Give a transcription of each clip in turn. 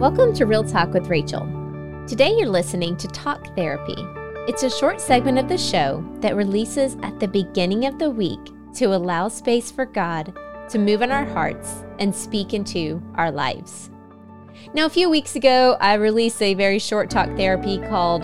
Welcome to Real Talk with Rachel. Today you're listening to Talk Therapy. It's a short segment of the show that releases at the beginning of the week to allow space for God to move in our hearts and speak into our lives. Now, a few weeks ago, I released a very short talk therapy called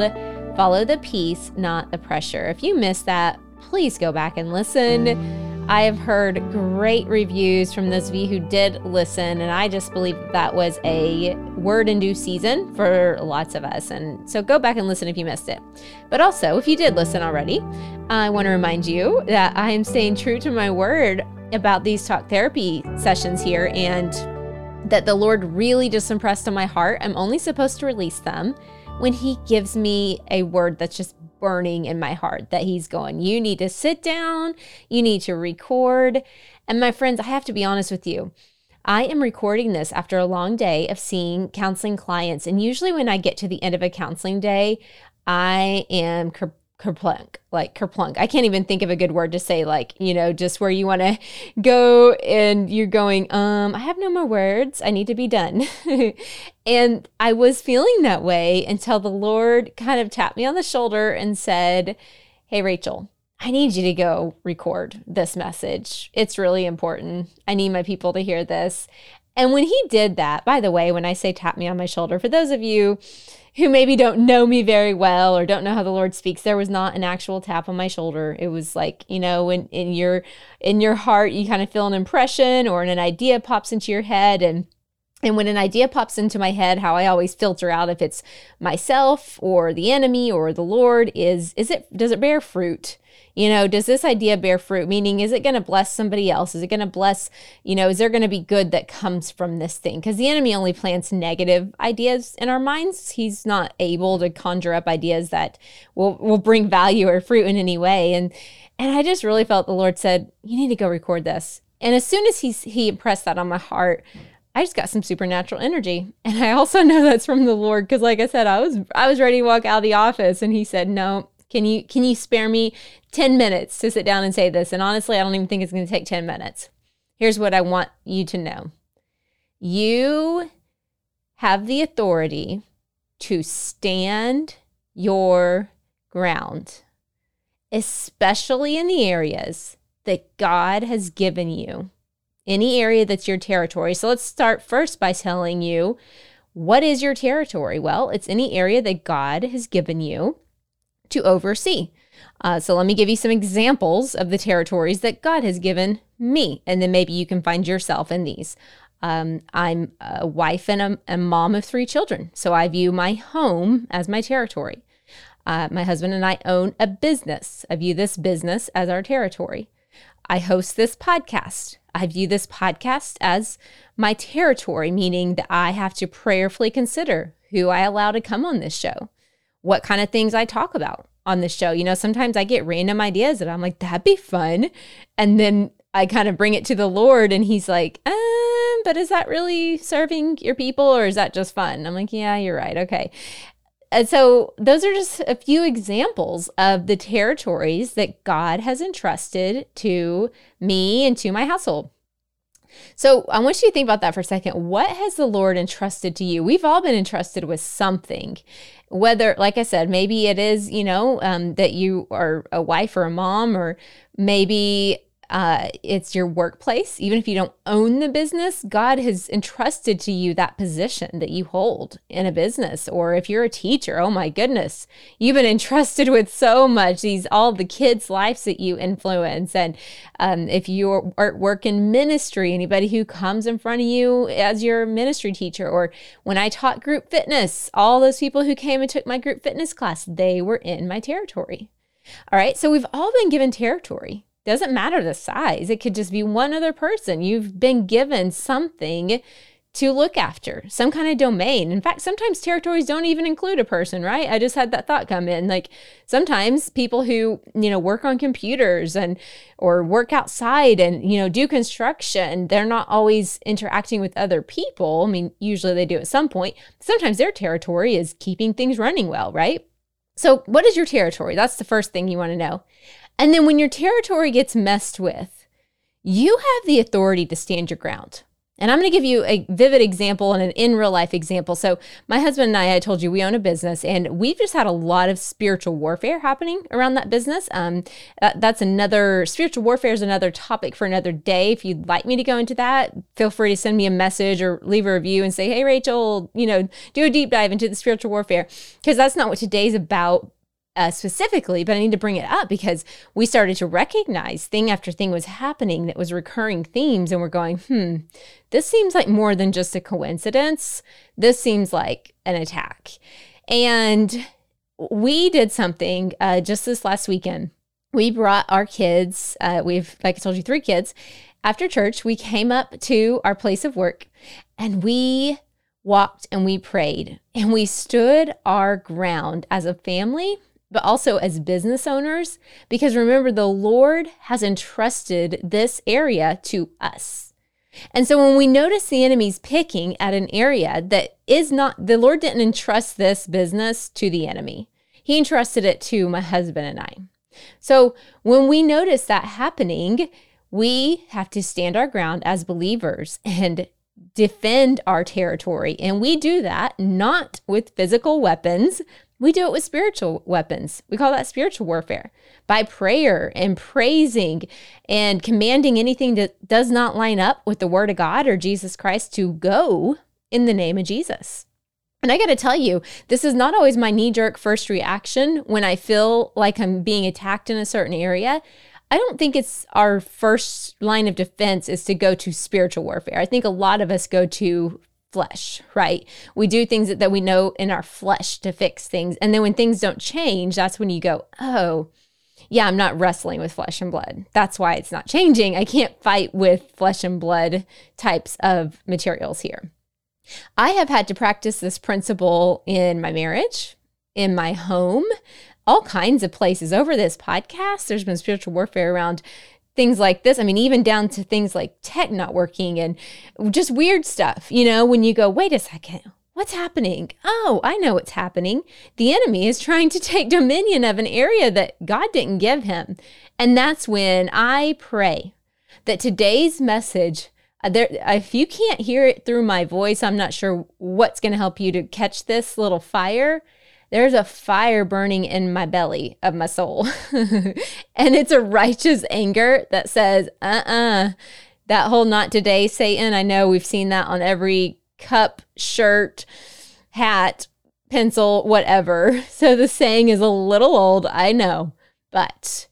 Follow the Peace, Not the Pressure. If you missed that, please go back and listen. I have heard great reviews from those of you who did listen, and I just believe that was a word in due season for lots of us. And so go back and listen if you missed it. But also, if you did listen already, I want to remind you that I am staying true to my word about these talk therapy sessions here and that the Lord really just impressed on my heart. I'm only supposed to release them when He gives me a word that's just burning in my heart that he's going, You need to sit down, you need to record. And my friends, I have to be honest with you. I am recording this after a long day of seeing counseling clients. And usually, when I get to the end of a counseling day, I am kerplunk, like kerplunk. I can't even think of a good word to say, like, you know, just where you want to go and you're going, um, I have no more words. I need to be done. and I was feeling that way until the Lord kind of tapped me on the shoulder and said, Hey, Rachel, I need you to go record this message. It's really important. I need my people to hear this. And when he did that, by the way, when I say tap me on my shoulder, for those of you who maybe don't know me very well or don't know how the Lord speaks, there was not an actual tap on my shoulder. It was like, you know, when in your in your heart you kind of feel an impression or an idea pops into your head and and when an idea pops into my head, how I always filter out if it's myself or the enemy or the Lord is is it does it bear fruit? You know, does this idea bear fruit? Meaning, is it going to bless somebody else? Is it going to bless, you know, is there going to be good that comes from this thing? Because the enemy only plants negative ideas in our minds. He's not able to conjure up ideas that will, will bring value or fruit in any way. And and I just really felt the Lord said, You need to go record this. And as soon as he, he impressed that on my heart, I just got some supernatural energy. And I also know that's from the Lord because like I said, I was I was ready to walk out of the office and he said, "No, can you can you spare me 10 minutes to sit down and say this?" And honestly, I don't even think it's going to take 10 minutes. Here's what I want you to know. You have the authority to stand your ground, especially in the areas that God has given you. Any area that's your territory. So let's start first by telling you what is your territory? Well, it's any area that God has given you to oversee. Uh, so let me give you some examples of the territories that God has given me, and then maybe you can find yourself in these. Um, I'm a wife and a, a, mom of three children, so I view my home as my territory. Uh, my husband and I own a business. I view this business as our territory. I host this podcast. I view this podcast as my territory, meaning that I have to prayerfully consider who I allow to come on this show what kind of things I talk about on this show. You know, sometimes I get random ideas and I'm like, that'd be fun. And then I kind of bring it to the Lord and he's like, um, but is that really serving your people or is that just fun? I'm like, yeah, you're right. Okay. And so those are just a few examples of the territories that God has entrusted to me and to my household. So I want you to think about that for a second. What has the Lord entrusted to you? We've all been entrusted with something whether like i said maybe it is you know um, that you are a wife or a mom or maybe uh, it's your workplace. Even if you don't own the business, God has entrusted to you that position that you hold in a business. Or if you're a teacher, oh my goodness, you've been entrusted with so much. These all the kids' lives that you influence, and um, if you work in ministry, anybody who comes in front of you as your ministry teacher, or when I taught group fitness, all those people who came and took my group fitness class, they were in my territory. All right, so we've all been given territory. Doesn't matter the size, it could just be one other person. You've been given something to look after, some kind of domain. In fact, sometimes territories don't even include a person, right? I just had that thought come in. Like sometimes people who, you know, work on computers and or work outside and, you know, do construction, they're not always interacting with other people. I mean, usually they do at some point. Sometimes their territory is keeping things running well, right? So, what is your territory? That's the first thing you want to know. And then when your territory gets messed with, you have the authority to stand your ground. And I'm going to give you a vivid example and an in real life example. So, my husband and I, I told you we own a business, and we've just had a lot of spiritual warfare happening around that business. Um, that, that's another spiritual warfare is another topic for another day. If you'd like me to go into that, feel free to send me a message or leave a review and say, "Hey, Rachel, you know, do a deep dive into the spiritual warfare," because that's not what today's about uh, specifically, but I need to bring it up because we started to recognize thing after thing was happening that was recurring themes, and we're going, hmm, this seems like more than just a coincidence. This seems like an attack. And we did something uh, just this last weekend. We brought our kids, uh, we've, like I told you, three kids. After church, we came up to our place of work and we walked and we prayed and we stood our ground as a family but also as business owners, because remember, the Lord has entrusted this area to us. And so when we notice the enemy's picking at an area that is not, the Lord didn't entrust this business to the enemy, He entrusted it to my husband and I. So when we notice that happening, we have to stand our ground as believers and defend our territory. And we do that not with physical weapons, we do it with spiritual weapons. We call that spiritual warfare by prayer and praising and commanding anything that does not line up with the word of God or Jesus Christ to go in the name of Jesus. And I got to tell you, this is not always my knee jerk first reaction when I feel like I'm being attacked in a certain area. I don't think it's our first line of defense is to go to spiritual warfare. I think a lot of us go to flesh, right? We do things that, that we know in our flesh to fix things. And then when things don't change, that's when you go, oh, yeah, I'm not wrestling with flesh and blood. That's why it's not changing. I can't fight with flesh and blood types of materials here. I have had to practice this principle in my marriage, in my home, all kinds of places. Over this podcast, there's been spiritual warfare around things like this. I mean, even down to things like tech not working and just weird stuff, you know, when you go, wait a second, what's happening? Oh, I know what's happening. The enemy is trying to take dominion of an area that God didn't give him. And that's when I pray that today's message. Uh, there, if you can't hear it through my voice, I'm not sure what's going to help you to catch this little fire there's a fire burning in my belly of my soul. and it's a righteous anger that says, uh uh-uh, uh, that whole not today, Satan. I know we've seen that on every cup, shirt, hat, pencil, whatever. So the saying is a little old, I know, but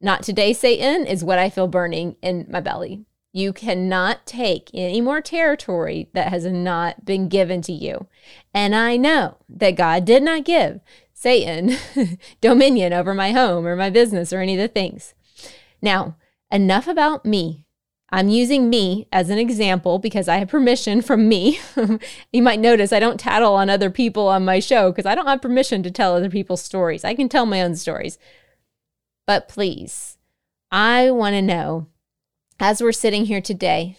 not today, Satan is what I feel burning in my belly. You cannot take any more territory that has not been given to you. And I know that God did not give Satan dominion over my home or my business or any of the things. Now, enough about me. I'm using me as an example because I have permission from me. you might notice I don't tattle on other people on my show because I don't have permission to tell other people's stories. I can tell my own stories. But please, I want to know as we're sitting here today,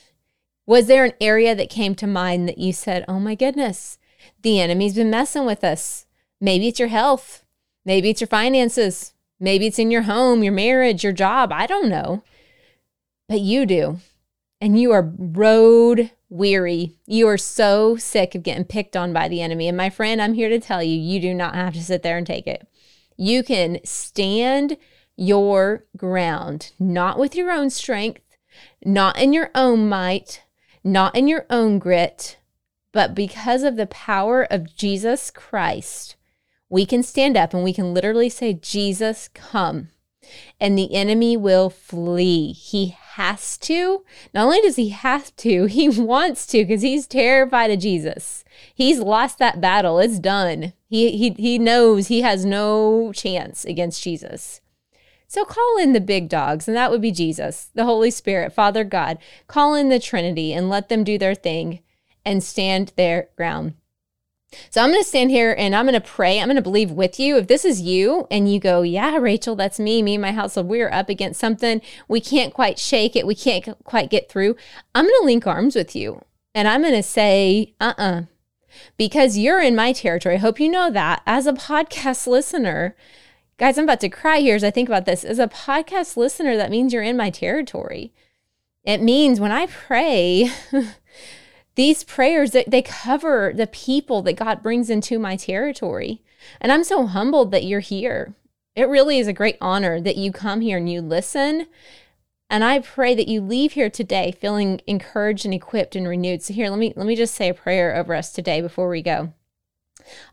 was there an area that came to mind that you said, oh my goodness, the enemy's been messing with us? Maybe it's your health. Maybe it's your finances. Maybe it's in your home, your marriage, your job. I don't know. But you do. And you are road weary. You are so sick of getting picked on by the enemy. And my friend, I'm here to tell you, you do not have to sit there and take it. You can stand your ground, not with your own strength, not in your own might, not in your own grit, but because of the power of Jesus Christ, we can stand up and we can literally say, Jesus, come. And the enemy will flee. He has to. Not only does he have to, he wants to because he's terrified of Jesus. He's lost that battle. It's done. He, he, he knows he has no chance against Jesus. So call in the big dogs, and that would be Jesus, the Holy Spirit, Father God. Call in the Trinity and let them do their thing and stand their ground. So I'm going to stand here and I'm going to pray. I'm going to believe with you. If this is you and you go, yeah, Rachel, that's me, me and my household, we're up against something. We can't quite shake it. We can't quite get through. I'm going to link arms with you and I'm going to say, uh uh-uh. uh, because you're in my territory. I hope you know that as a podcast listener. Guys, I'm about to cry here as I think about this. As a podcast listener, that means you're in my territory. It means when I pray, these prayers that they cover the people that God brings into my territory. And I'm so humbled that you're here. It really is a great honor that you come here and you listen. And I pray that you leave here today feeling encouraged and equipped and renewed. So here, let me let me just say a prayer over us today before we go.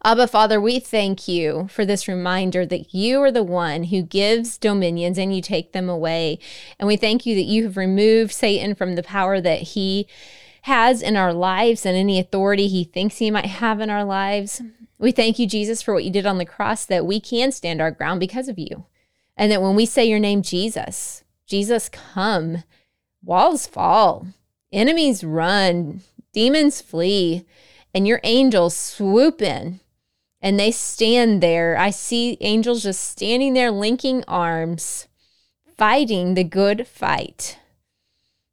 Abba, Father, we thank you for this reminder that you are the one who gives dominions and you take them away. And we thank you that you have removed Satan from the power that he has in our lives and any authority he thinks he might have in our lives. We thank you, Jesus, for what you did on the cross, that we can stand our ground because of you. And that when we say your name, Jesus, Jesus, come, walls fall, enemies run, demons flee, and your angels swoop in and they stand there. I see angels just standing there, linking arms, fighting the good fight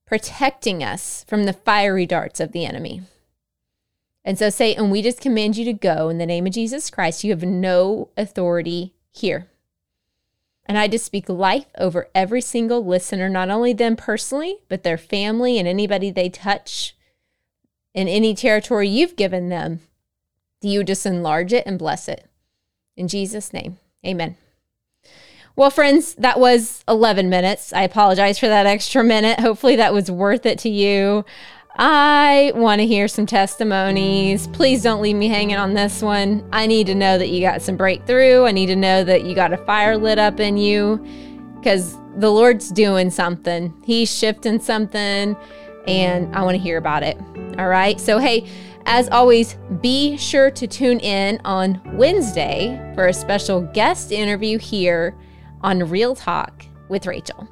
protecting us from the fiery darts of the enemy. And so, Satan, we just command you to go in the name of Jesus Christ. You have no authority here. And I just speak life over every single listener, not only them personally, but their family and anybody they touch in any territory you've given them. Do you just enlarge it and bless it? In Jesus' name, amen. Well, friends, that was 11 minutes. I apologize for that extra minute. Hopefully, that was worth it to you. I want to hear some testimonies. Please don't leave me hanging on this one. I need to know that you got some breakthrough. I need to know that you got a fire lit up in you because the Lord's doing something. He's shifting something, and I want to hear about it. All right. So, hey, as always, be sure to tune in on Wednesday for a special guest interview here on Real Talk with Rachel.